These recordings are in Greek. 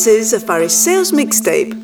This is a Phariseos mixtape.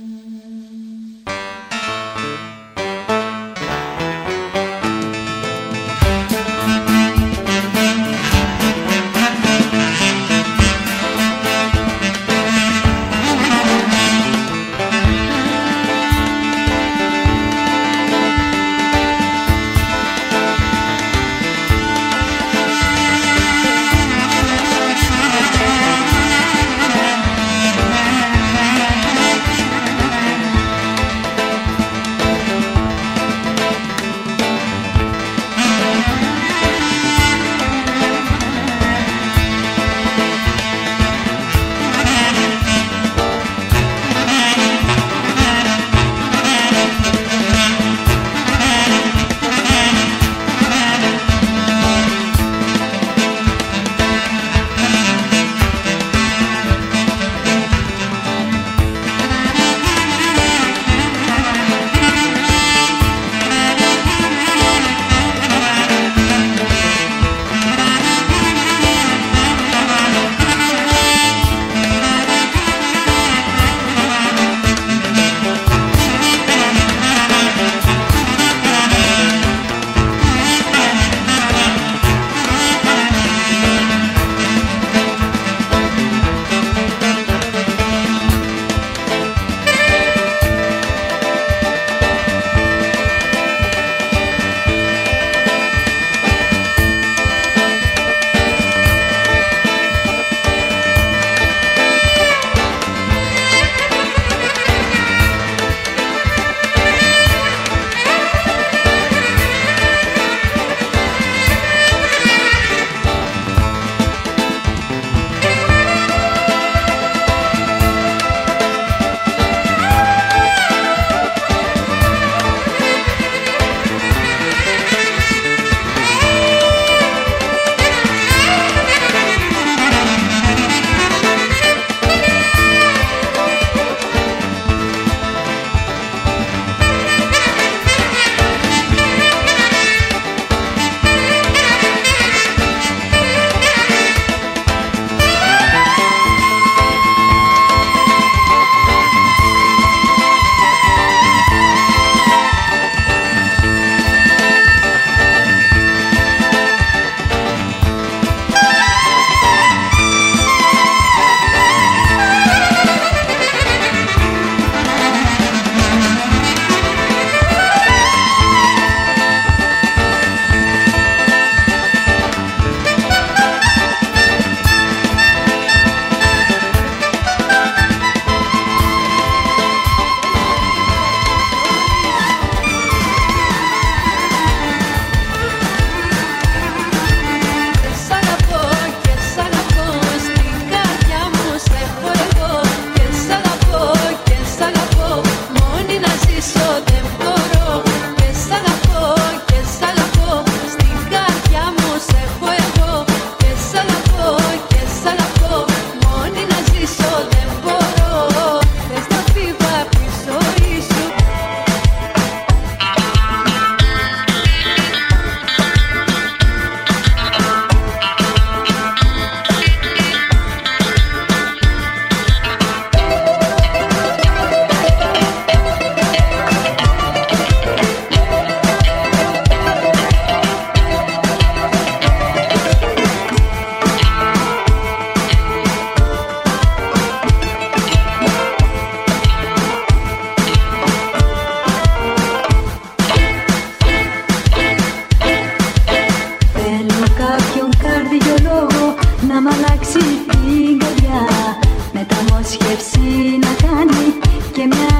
que out.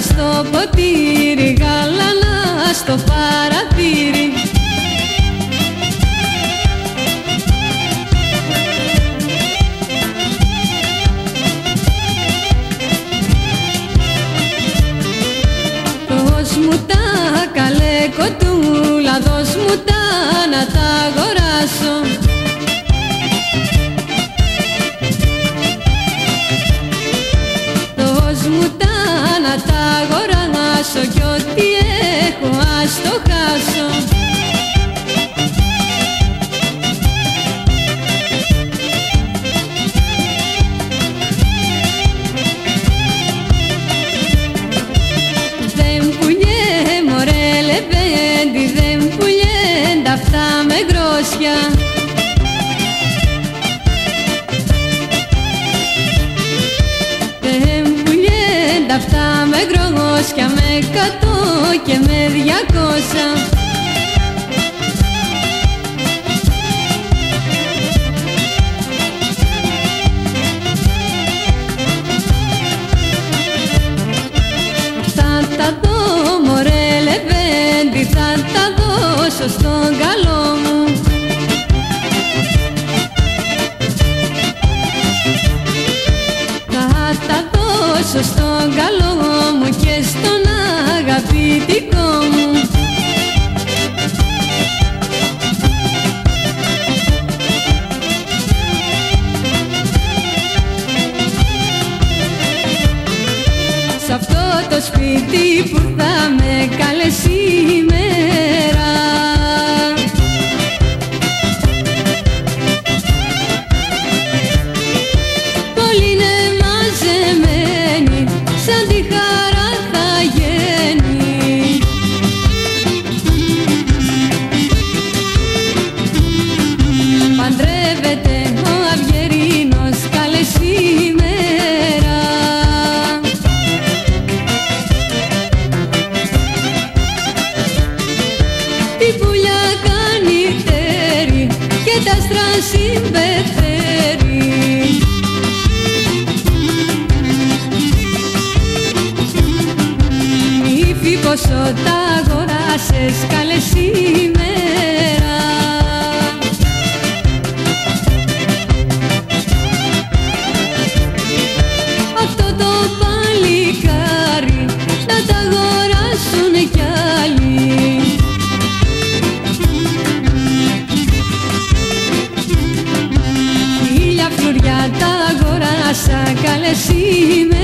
στο ποτήρι γάλανα στο παρατήρι. Κι ό,τι έχω ας το χάσω. Δεν πουλιέ μωρέ λεβέντη, δεν πουλιέ τα αυτά με γρόσια. Αυτά με γρογόσια με κατώ και με διακόσα. Θα τα δω μωρέ λεβέντη, θα τα δώσω στον καλό μου. Θα τα δώσω στον καλό ti πόσο τα αγοράσες καλέ Alesime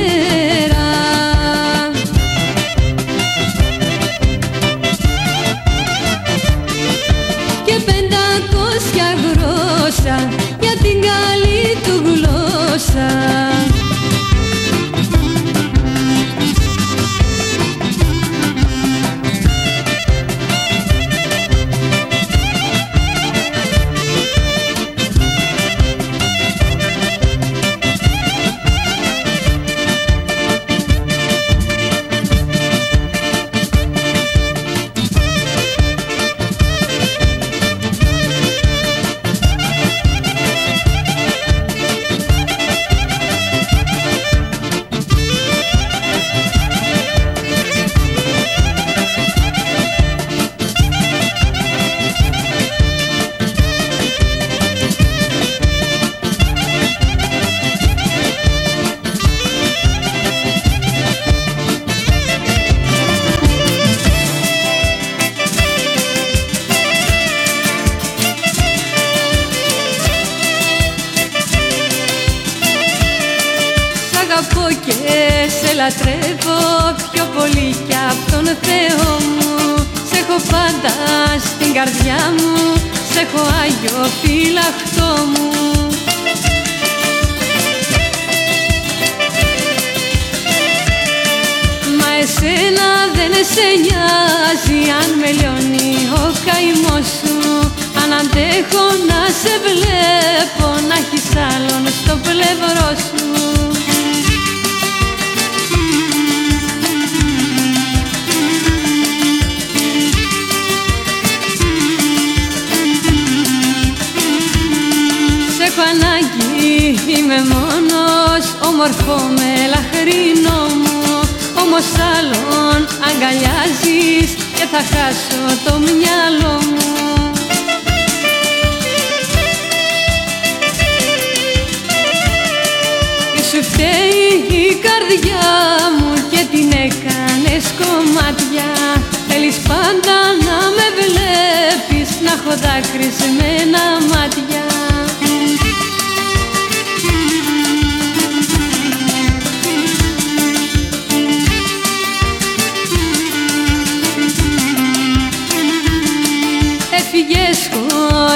είμαι μόνος Όμορφο με λαχρινό μου. Όμως άλλον αγκαλιάζεις και θα χάσω το μυαλό μου. Σου φταίει η καρδιά μου και την έκανες κομμάτια. Θέλεις πάντα να με βλέπεις να έχω δάκρυσμένα μάτια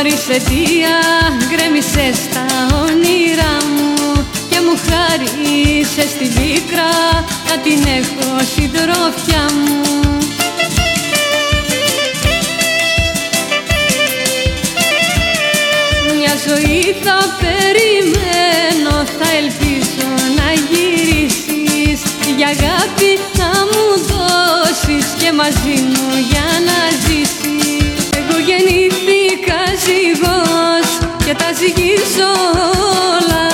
χωρίς αιτία, γκρέμισες τα όνειρά μου και μου χάρισες τη πίκρα να την έχω συντρόφια μου. Μια ζωή θα περιμένω, θα ελπίζω να γυρίσεις. Για αγάπη να μου δώσεις και μαζί μου για να ζήσεις. Εγώ γεννήθηκα ζυγός και τα ζυγίζω όλα.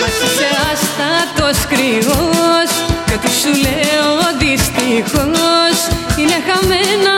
Μας είσαι άστατος κρυός και ό,τι σου λέω δυστυχώς είναι χαμένα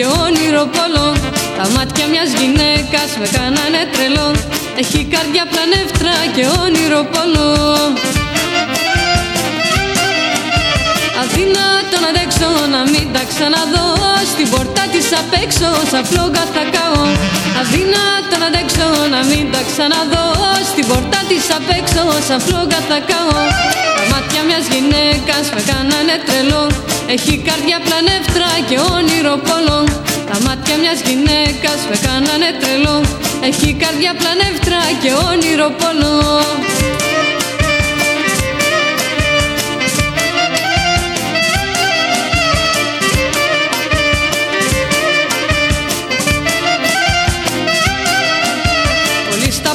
και όνειρο πολλό. Τα μάτια μιας γυναίκας με κάνανε τρελό. Έχει καρδιά πλανεύτρα και όνειρο πολλό. Αδύνατο να αντέξω να μην τα ξαναδώ. Στην πόρτα της απ' έξω σαν φλόγα θα καώ Αδύνατο να αντέξω να μην τα ξαναδώ. Στην πόρτα της απ' έξω σαν φλόγα θα καώ Τα μάτια μιας γυναίκας με κάνανε τρελό Έχει καρδιά πλανεύτρα και όνειρο πολλό. Τα μάτια μιας γυναίκας με κάνανε τρελό. Έχει καρδιά πλανεύτρα και όνειρο πολλό.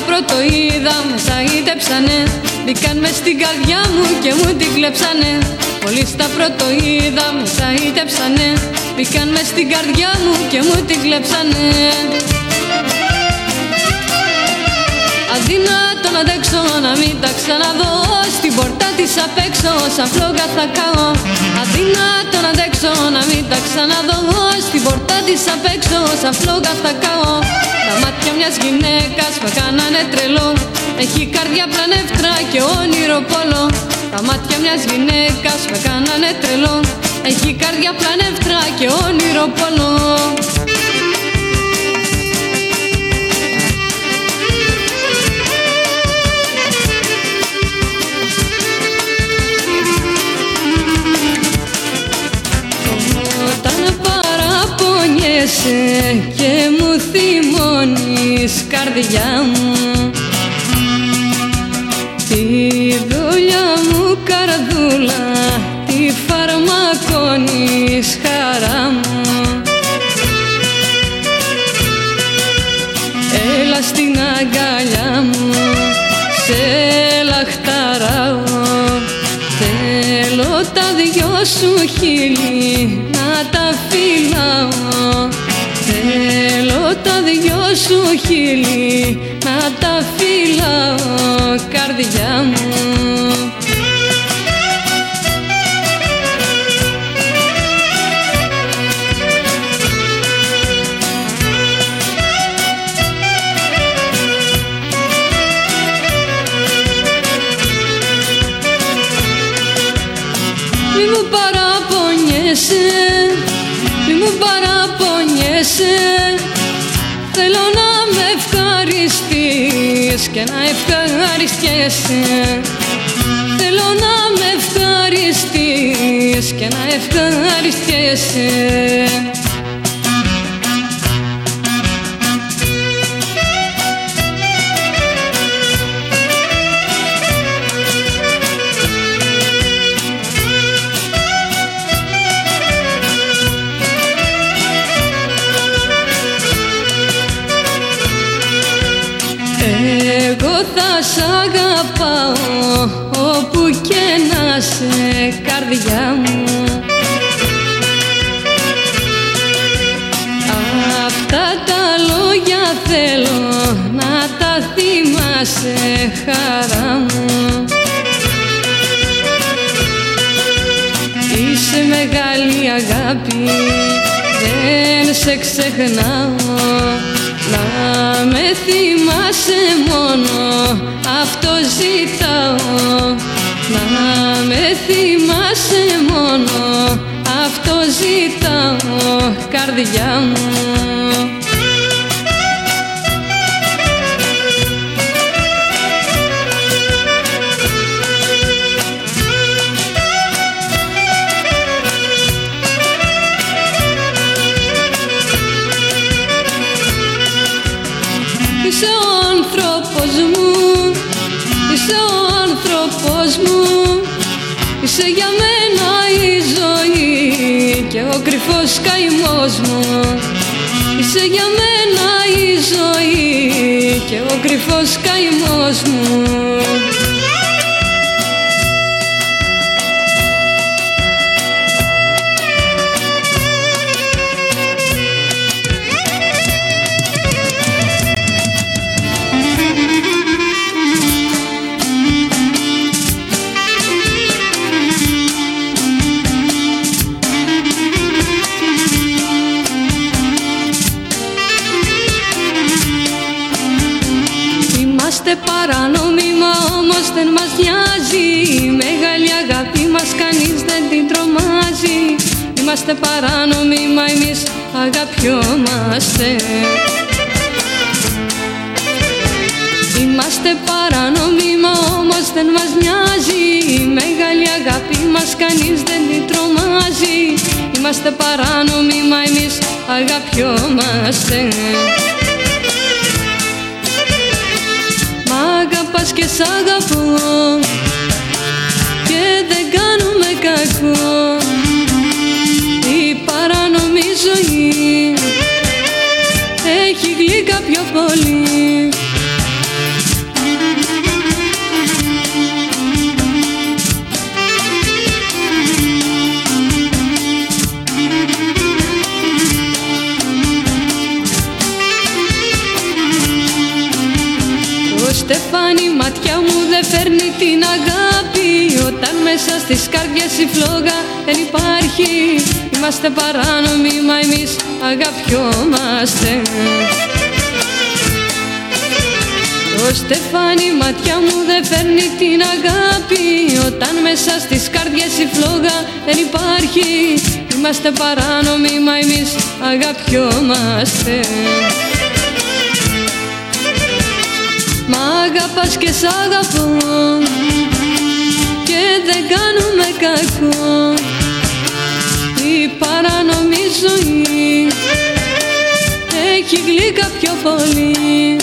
Πρώτο είδα με σαΐτεψανε Μπήκαν μες στην καρδιά μου και μου την κλέψανε Πολύ στα πρώτο είδα με σαΐτεψανε Μπήκαν μες στην καρδιά μου και μου την κλέψανε. Αδύνατο να αντέξω να μην τα ξαναδώ. Στην πόρτα της απ' έξω σαν φλόγα θα καώ Αδύνατο να αντέξω να μην τα ξαναδώ. Στην πόρτα της απ' έξω σαν φλόγα θα καώ Τα μάτια μιας γυναίκας με κάνανε τρελό. Έχει καρδιά πλανεύτρα και όνειρο πόλο Τα μάτια μιας γυναίκας με κάνανε τρελό. Έχει καρδιά πλανεύτρα και όνειρο πόλο και μου θυμώνεις καρδιά μου σε λαχταράω Θέλω τα δυο σου χείλη να τα φυλάω. Θέλω τα δυο σου χείλη να τα φυλάω. Καρδιά μου παραπονιέσαι Θέλω να με ευχαριστείς και να ευχαριστιέσαι. Θέλω να με ευχαριστείς και να ευχαριστιέσαι αγάπη, δεν σε ξεχνάω. Να με θυμάσαι μόνο, αυτό ζητάω. Να με θυμάσαι μόνο, αυτό ζητάω. Καρδιά μου και ο κρυφός καημός μου τρομάζει. Είμαστε παράνομοι μα εμείς αγαπιόμαστε. Είμαστε παράνομοι μα όμως δεν μας νοιάζει. Η μεγάλη αγάπη μας κανείς δεν την τρομάζει. Είμαστε παράνομοι μα εμείς αγαπιόμαστε. Μ' αγαπάς και σ' αγαπώ. και δεν κάνουμε κακό. Η παράνομη ζωή έχει γλύκα πιο πολύ. Στεφάνι ματιά μου δεν φέρνει την αγάπη. Όταν μέσα στις καρδιές η φλόγα δεν υπάρχει. Είμαστε παράνομοι μα εμείς αγαπιόμαστε. Το στεφάνι ματιά μου δεν φέρνει την αγάπη. Όταν μέσα στις καρδιές η φλόγα δεν υπάρχει Είμαστε παράνομοι μα εμείς αγαπιόμαστε. Μ' αγαπάς και σ' αγαπώ. και δεν κάνουμε κακό. Η παράνομη ζωή έχει γλύκα πιο πολύ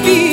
HD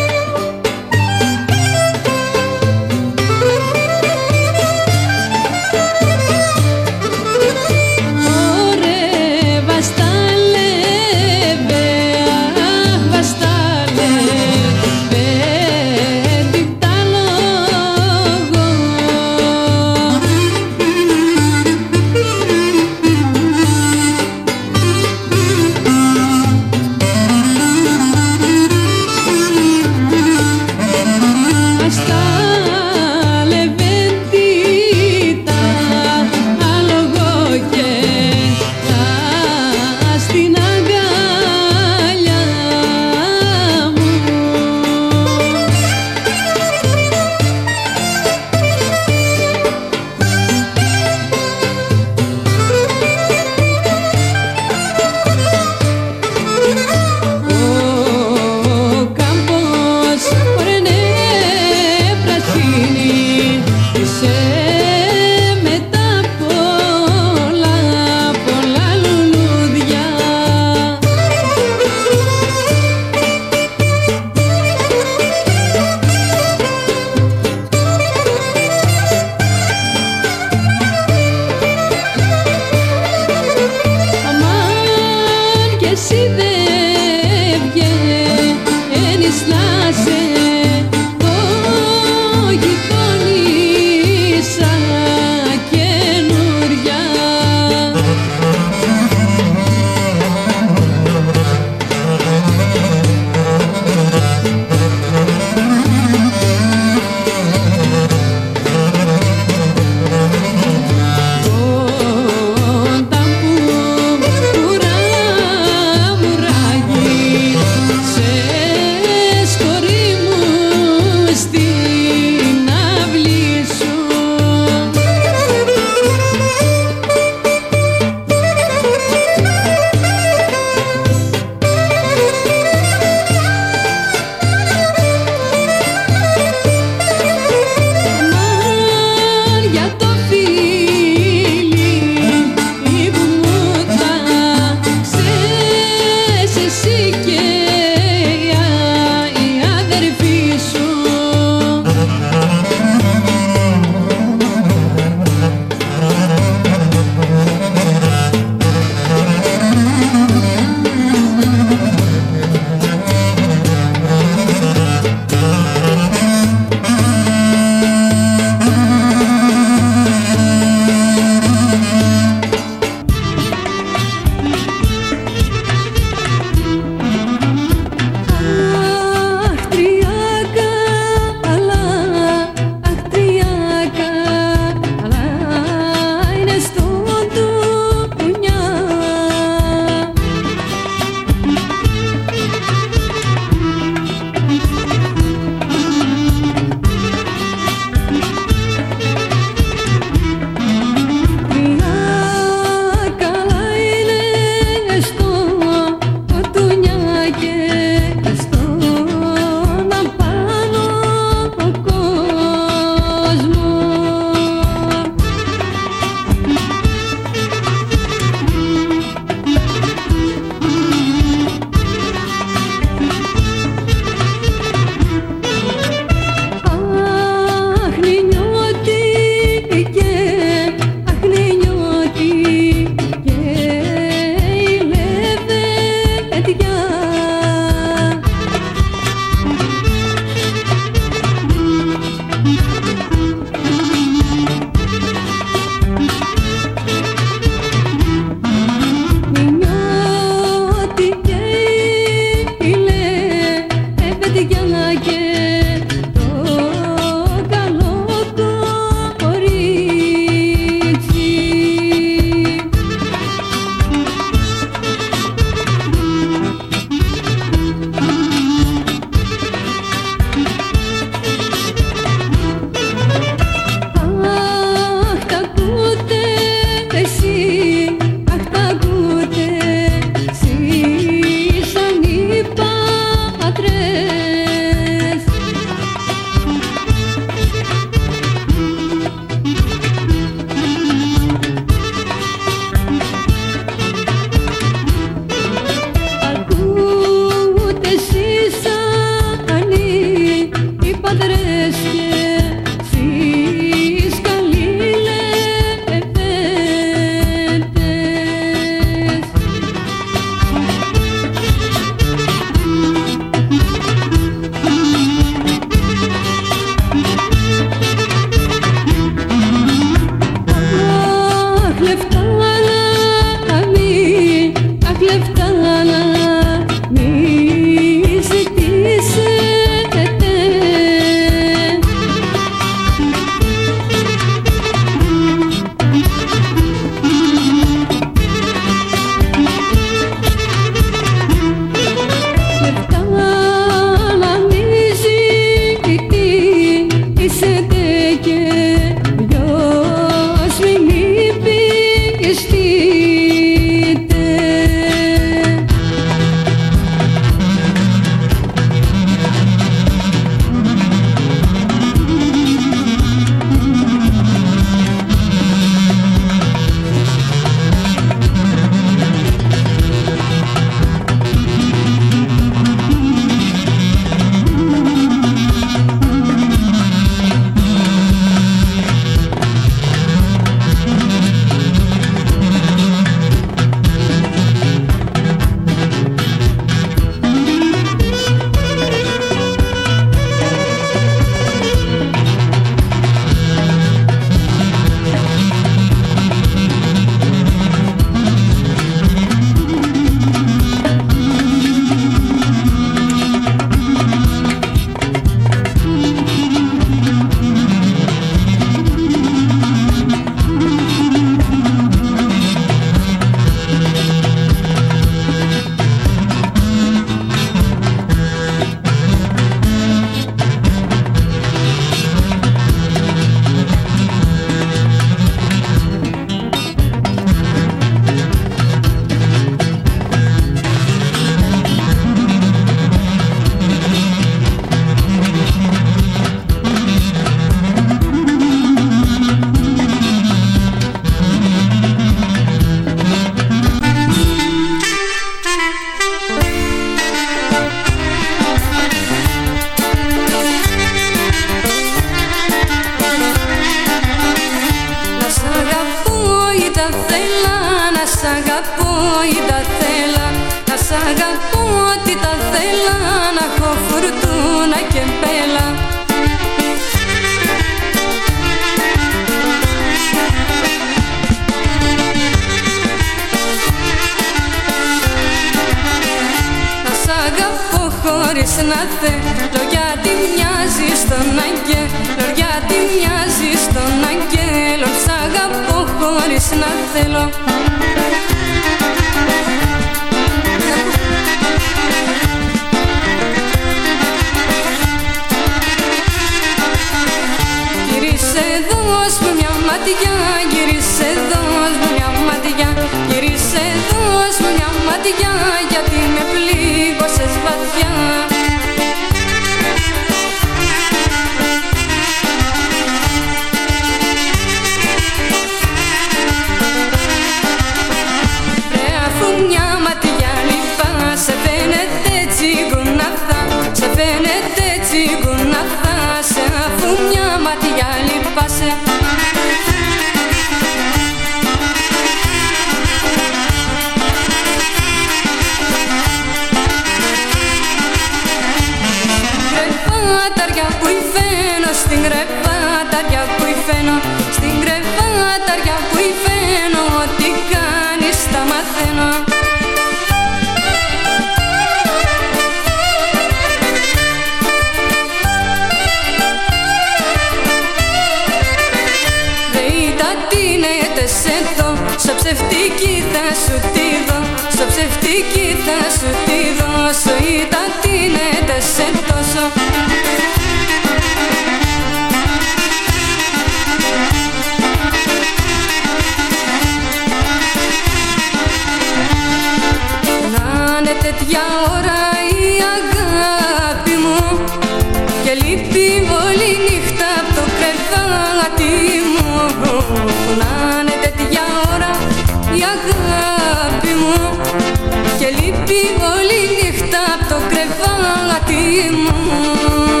τέτοια ώρα η αγάπη μου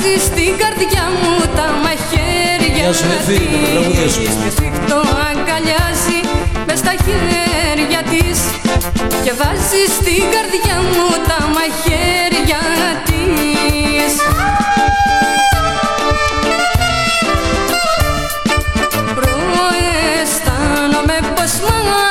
βάζει στην καρδιά μου τα μαχαίρια της και σφιχτό αγκαλιάζει μες στα χέρια της. Και βάζει στην καρδιά μου τα μαχαίρια της. Προαισθάνομαι πως μ'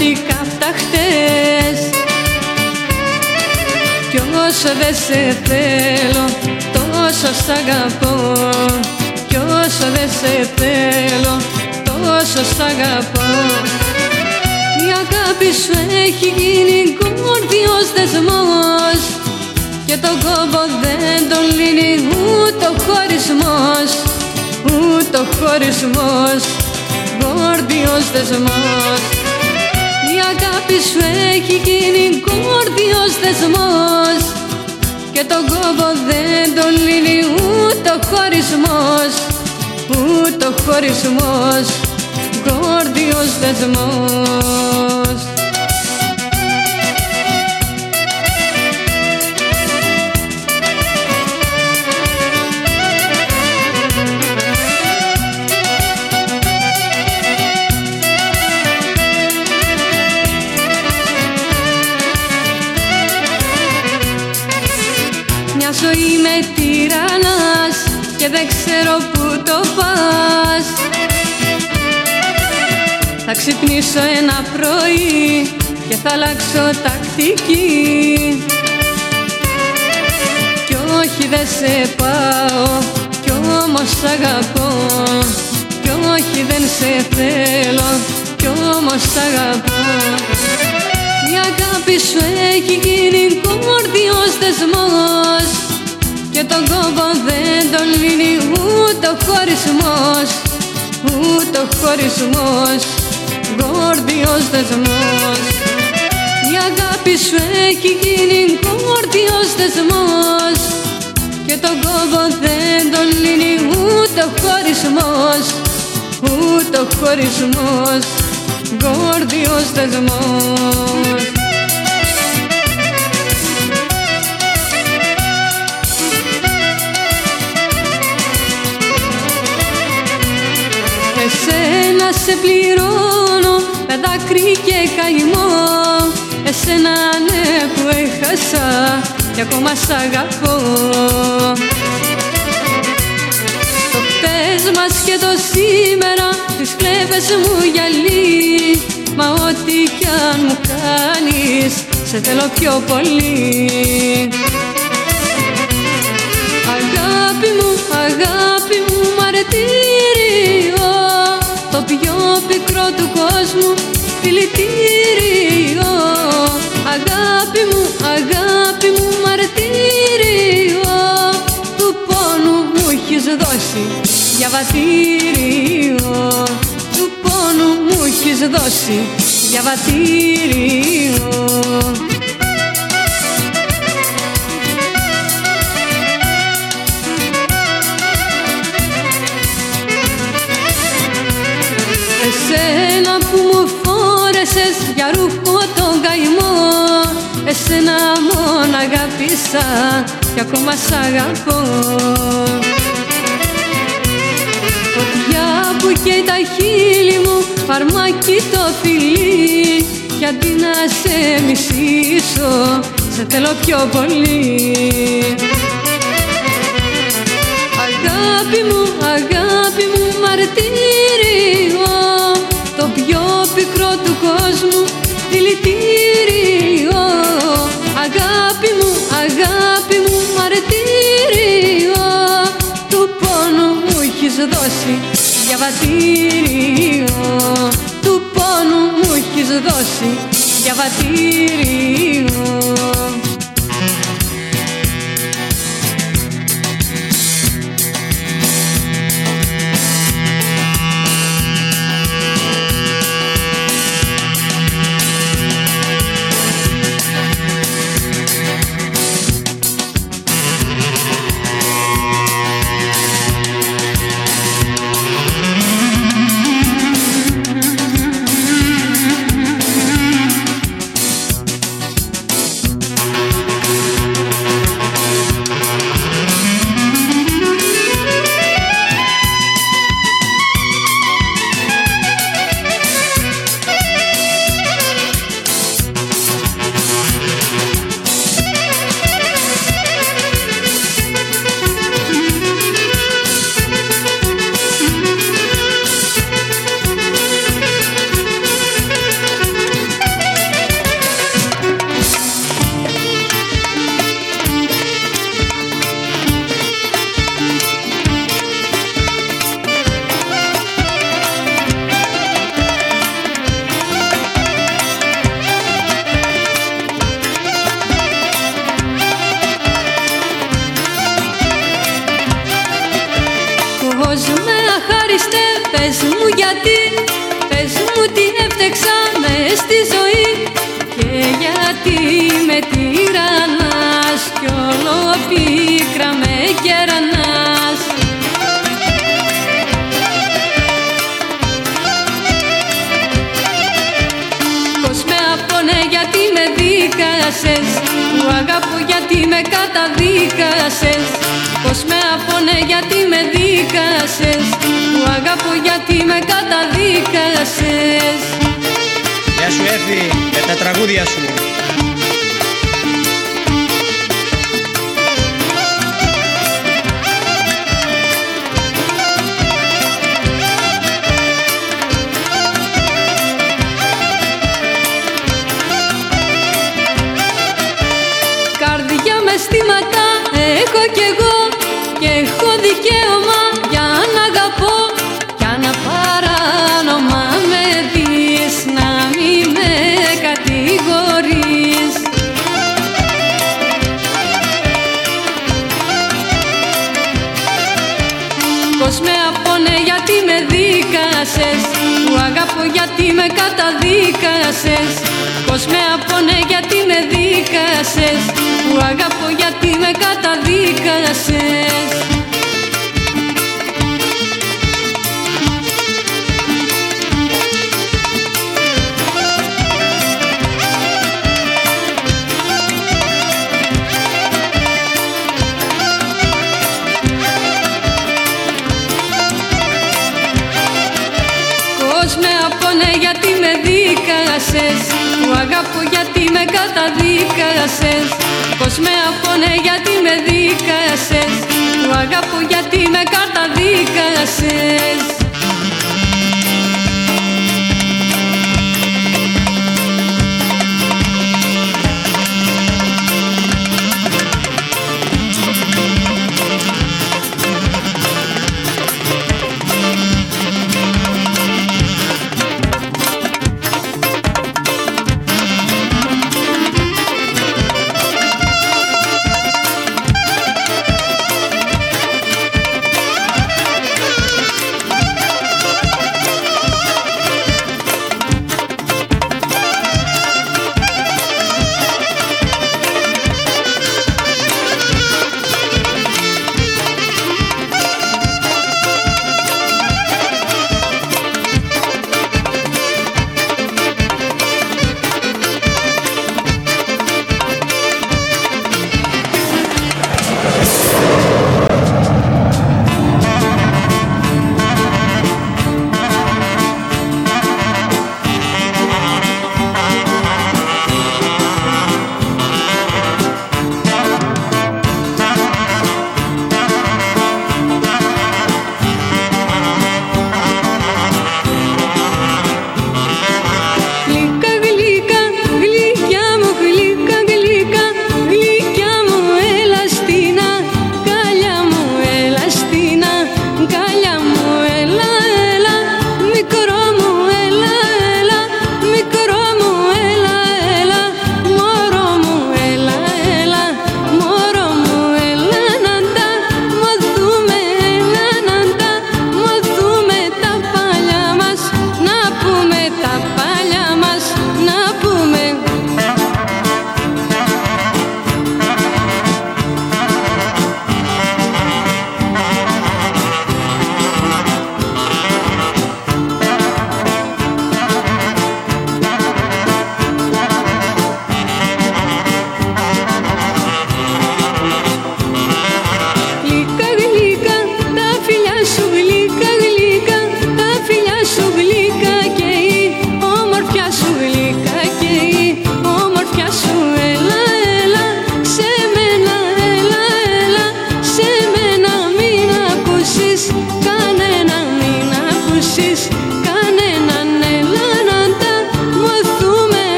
είναι αλλιώτικα αυτά χτες Κι όσο δεν σε θέλω τόσο σ' αγαπώ. Κι όσο δεν σε θέλω τόσο σ' αγαπώ. Η αγάπη σου έχει γίνει κόρδιος δεσμός. Και τον κόμπο δεν τον λύνει ούτε ο χωρισμός. Ούτε ο χωρισμός γόρδιος δεσμός. Η αγάπη σου έχει γίνει γόρδιος δεσμός και τον κόβο δεν τον λύνει ούτε ο χωρισμός ούτε ο χωρισμός. Γόρδιος δεσμός και δεν ξέρω που το πας. Θα ξυπνήσω ένα πρωί και θα αλλάξω τακτική. Κι όχι δεν σε πάω κι όμως αγαπώ. Κι όχι δεν σε θέλω κι όμως αγαπώ. Η αγάπη σου έχει γίνει κόρδιος δεσμός και τον κόμπο δεν τον λύνει ούτε ο χωρισμός Ούτε ο χωρισμός Γόρδιος δεσμός. Η αγάπη σου έχει γίνει γόρδιος δεσμός Και τον κόμπο δεν τον λύνει ούτε ο χωρισμός Ούτε ο χωρισμός Γόρδιος δεσμός σε πληρώνω με δάκρυ και καημό. Εσένα ναι που έχασα και ακόμα σ' αγαπώ. Το χτες μας και το σήμερα τις κλέβες μου γυαλί. Μα ό,τι κι αν μου κάνεις σε θέλω πιο πολύ. Αγάπη μου, αγάπη μου μαρτύριο το πιο πικρό του κόσμου δηλητήριο. Αγάπη μου, αγάπη μου μαρτύριο. Του πόνου μου έχεις δώσει διαβατήριο. Του πόνου μου έχεις δώσει διαβατήριο Εσένα μόνο αγάπησα και ακόμα σ' αγαπώ. Φωτιά που καίει τα χείλη μου, φαρμάκι το φιλί. Κι αντί να σε μισήσω, σε θέλω πιο πολύ. Αγάπη μου, αγάπη μου, μαρτύριο Το πιο πικρό του κόσμου δηλητήριο Αγάπη μου, αγάπη μου, μαρτύριο. Του πόνου μου έχεις δώσει διαβατήριο Του πόνου μου έχεις δώσει διαβατήριο καταδίκασες. Του αγαπώ γιατί με καταδίκασες. Πως με αφωνέ γιατί με δίκασες. Του αγαπώ γιατί με καταδίκασες.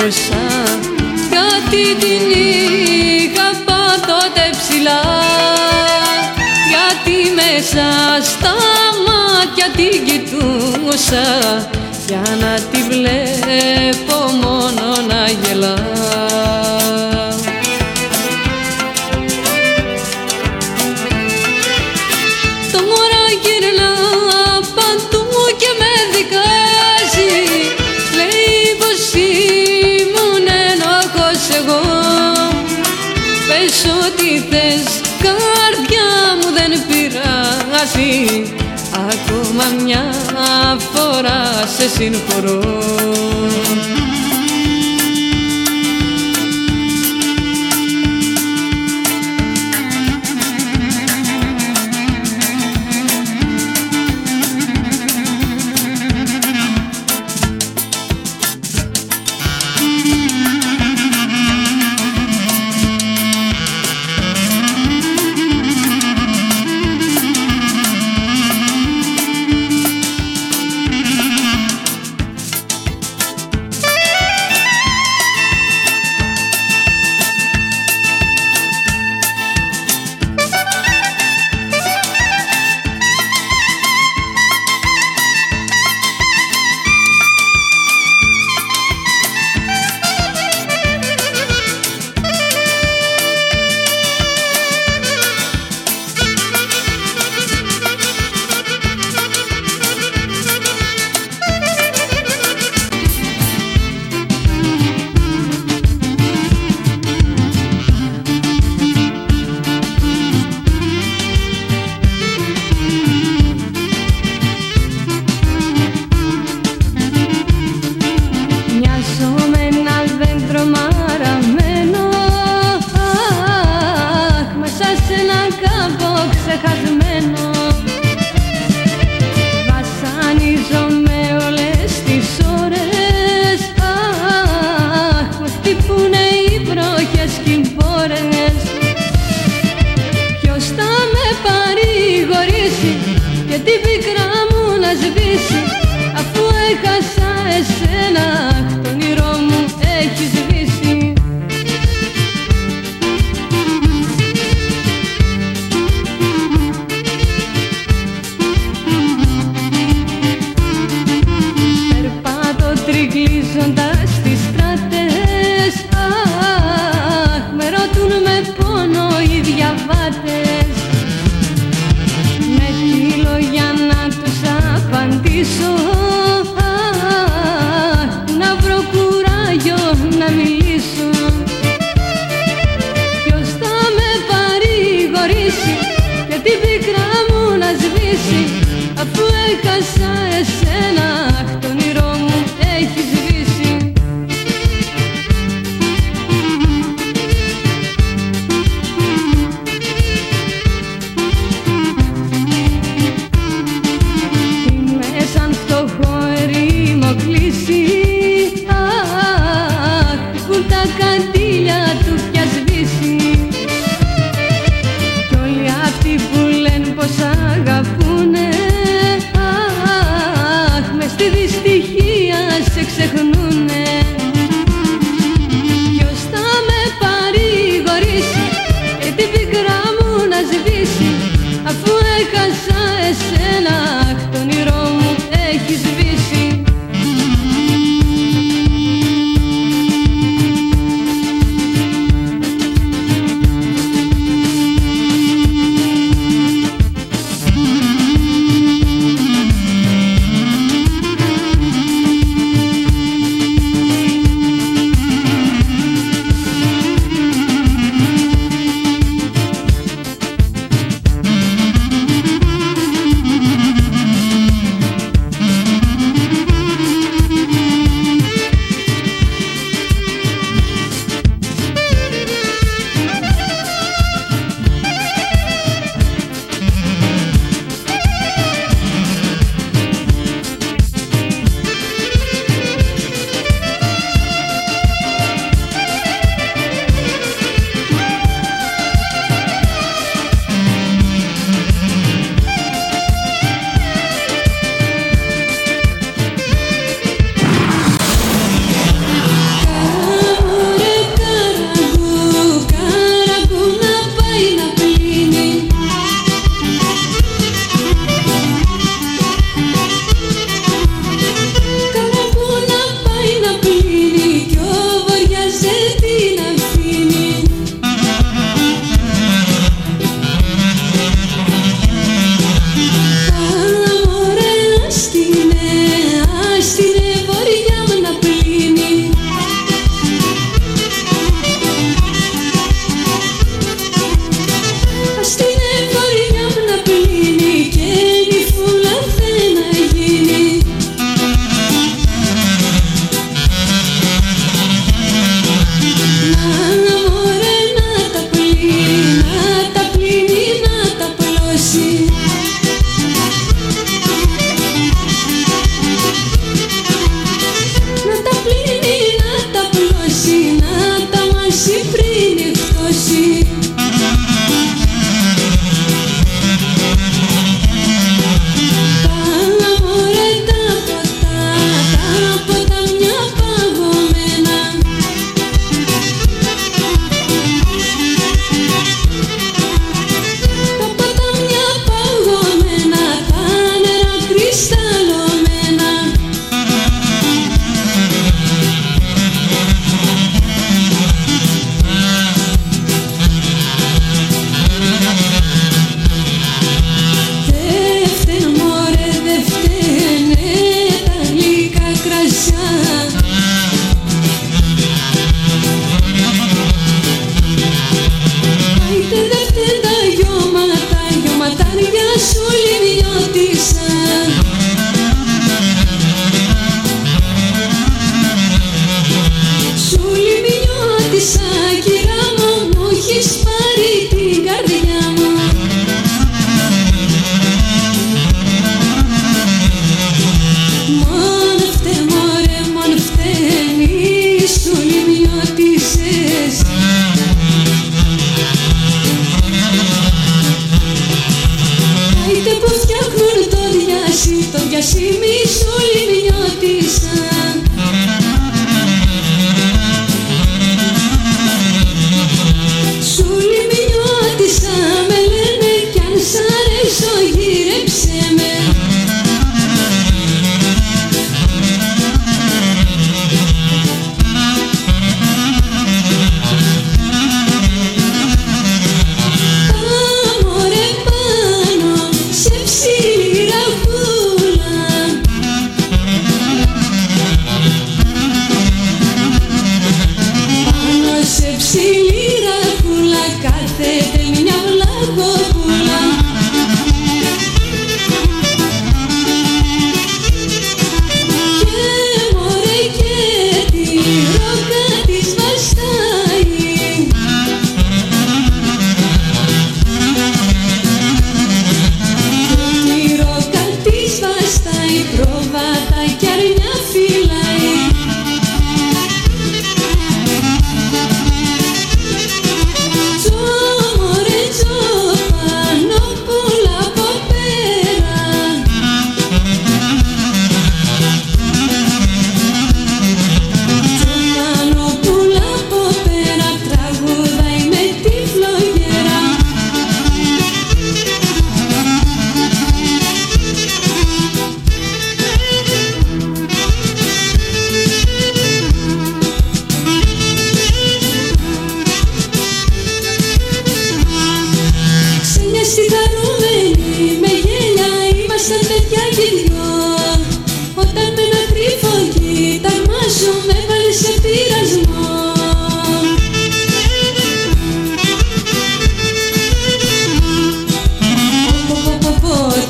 Αγαπούσα γιατί την είχα πάντοτε ψηλά. Γιατί μέσα στα μάτια την κοιτούσα. Για να τη βλέπω μόνο να γελά Ακόμα μια φορά σε συγχωρώ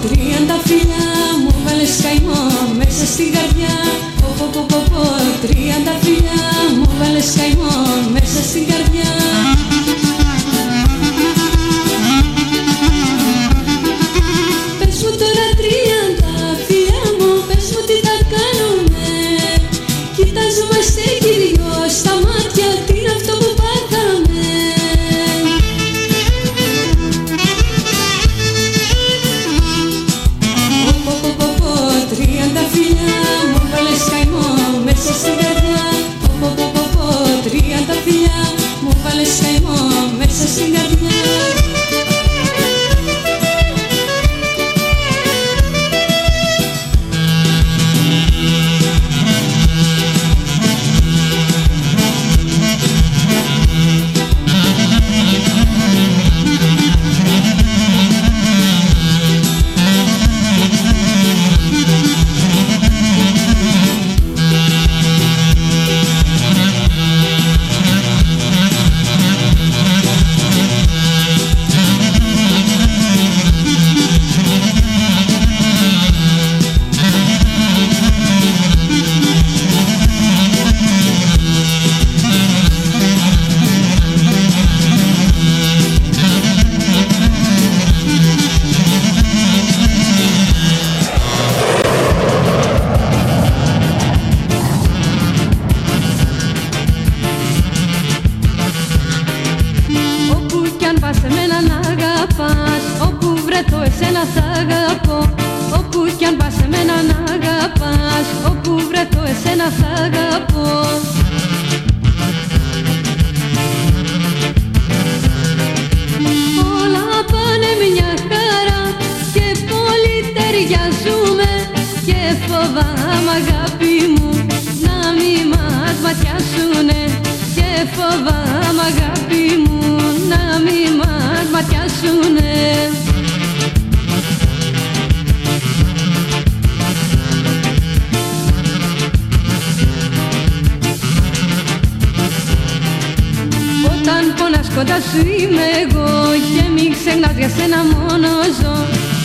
Τρίαντα φιλιά μου βάλες καημό μέσα στην καρδιά ένα μόνο ζω.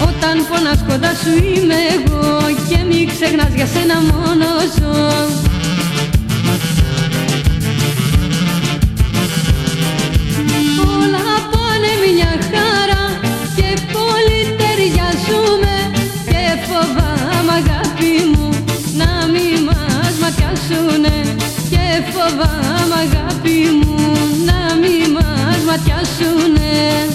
Όταν πονάς κοντά σου είμαι εγώ Και μην ξεχνάς για σένα μόνο ζω. Όλα πάνε μια χαρά Και πολύ ταιριάζουμε Και φοβάμαι αγάπη μου Να μη μας ματιάσουνε. Και φοβάμαι αγάπη μου Να μη μας ματιάσουνε.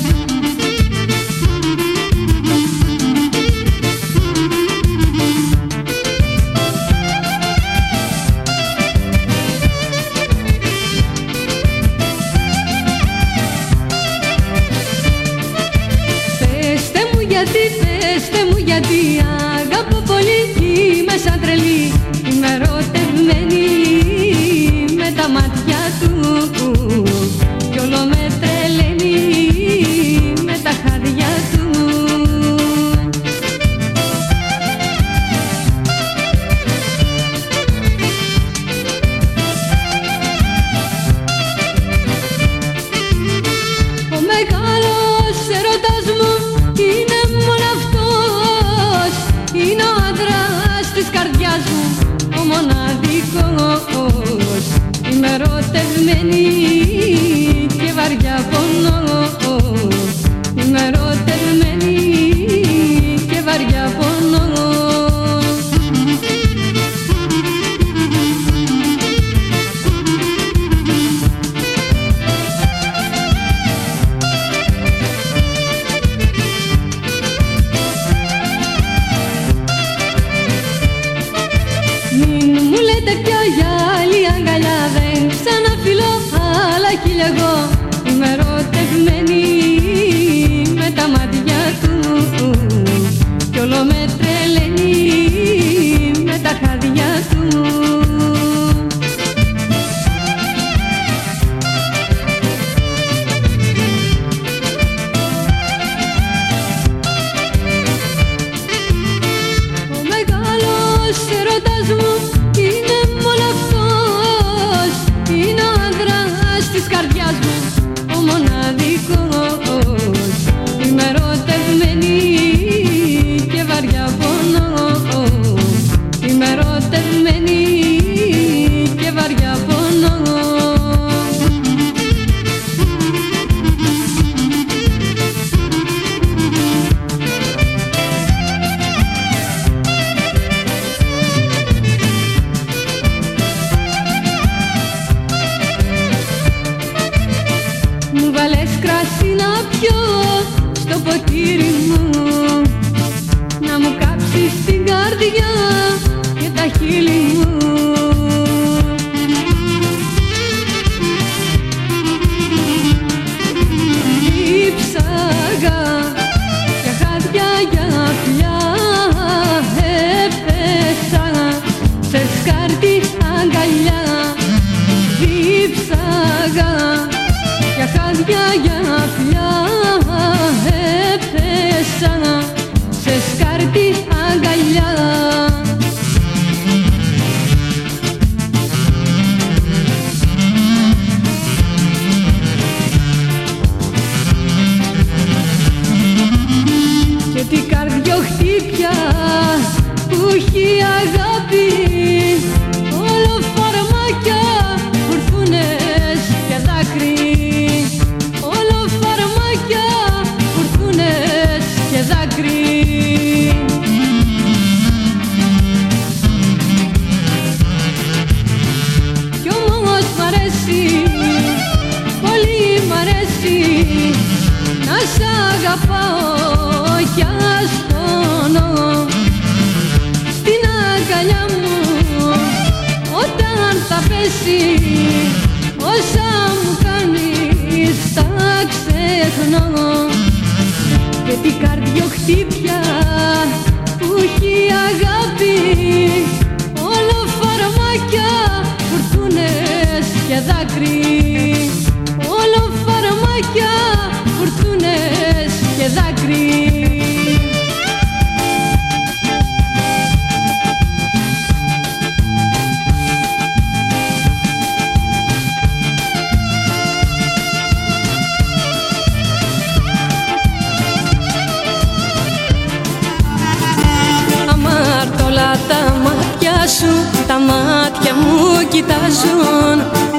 κοιτάζουν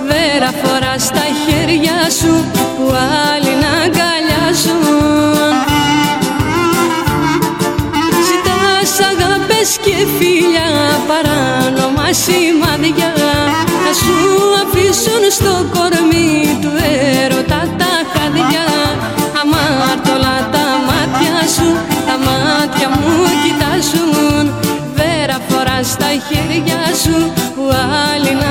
Δεν τα στα χέρια σου που άλλοι να αγκαλιάζουν. Ζητάς αγάπες και φίλια παράνομα σημάδια. Να σου αφήσουν στο κορμί του έρωτα τα χαδιά Αμάρτωλα τα μάτια σου, τα μάτια μου κοιτάζουν. Βέρα φορά στα χέρια σου που άλλη να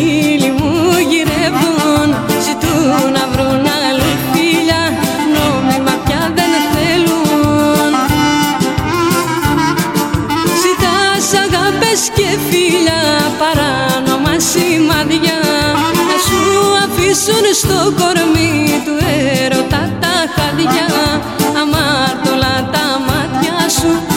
φίλοι μου γυρεύουν Ζητούν να βρουν άλλη φίλια Νόμιμα πια δεν θέλουν. Ζητάς αγάπες και φίλια Παράνομα σημαδιά Να σου αφήσουν στο κορμί του έρωτα τα χαδιά. Αμάρτωλα τα μάτια σου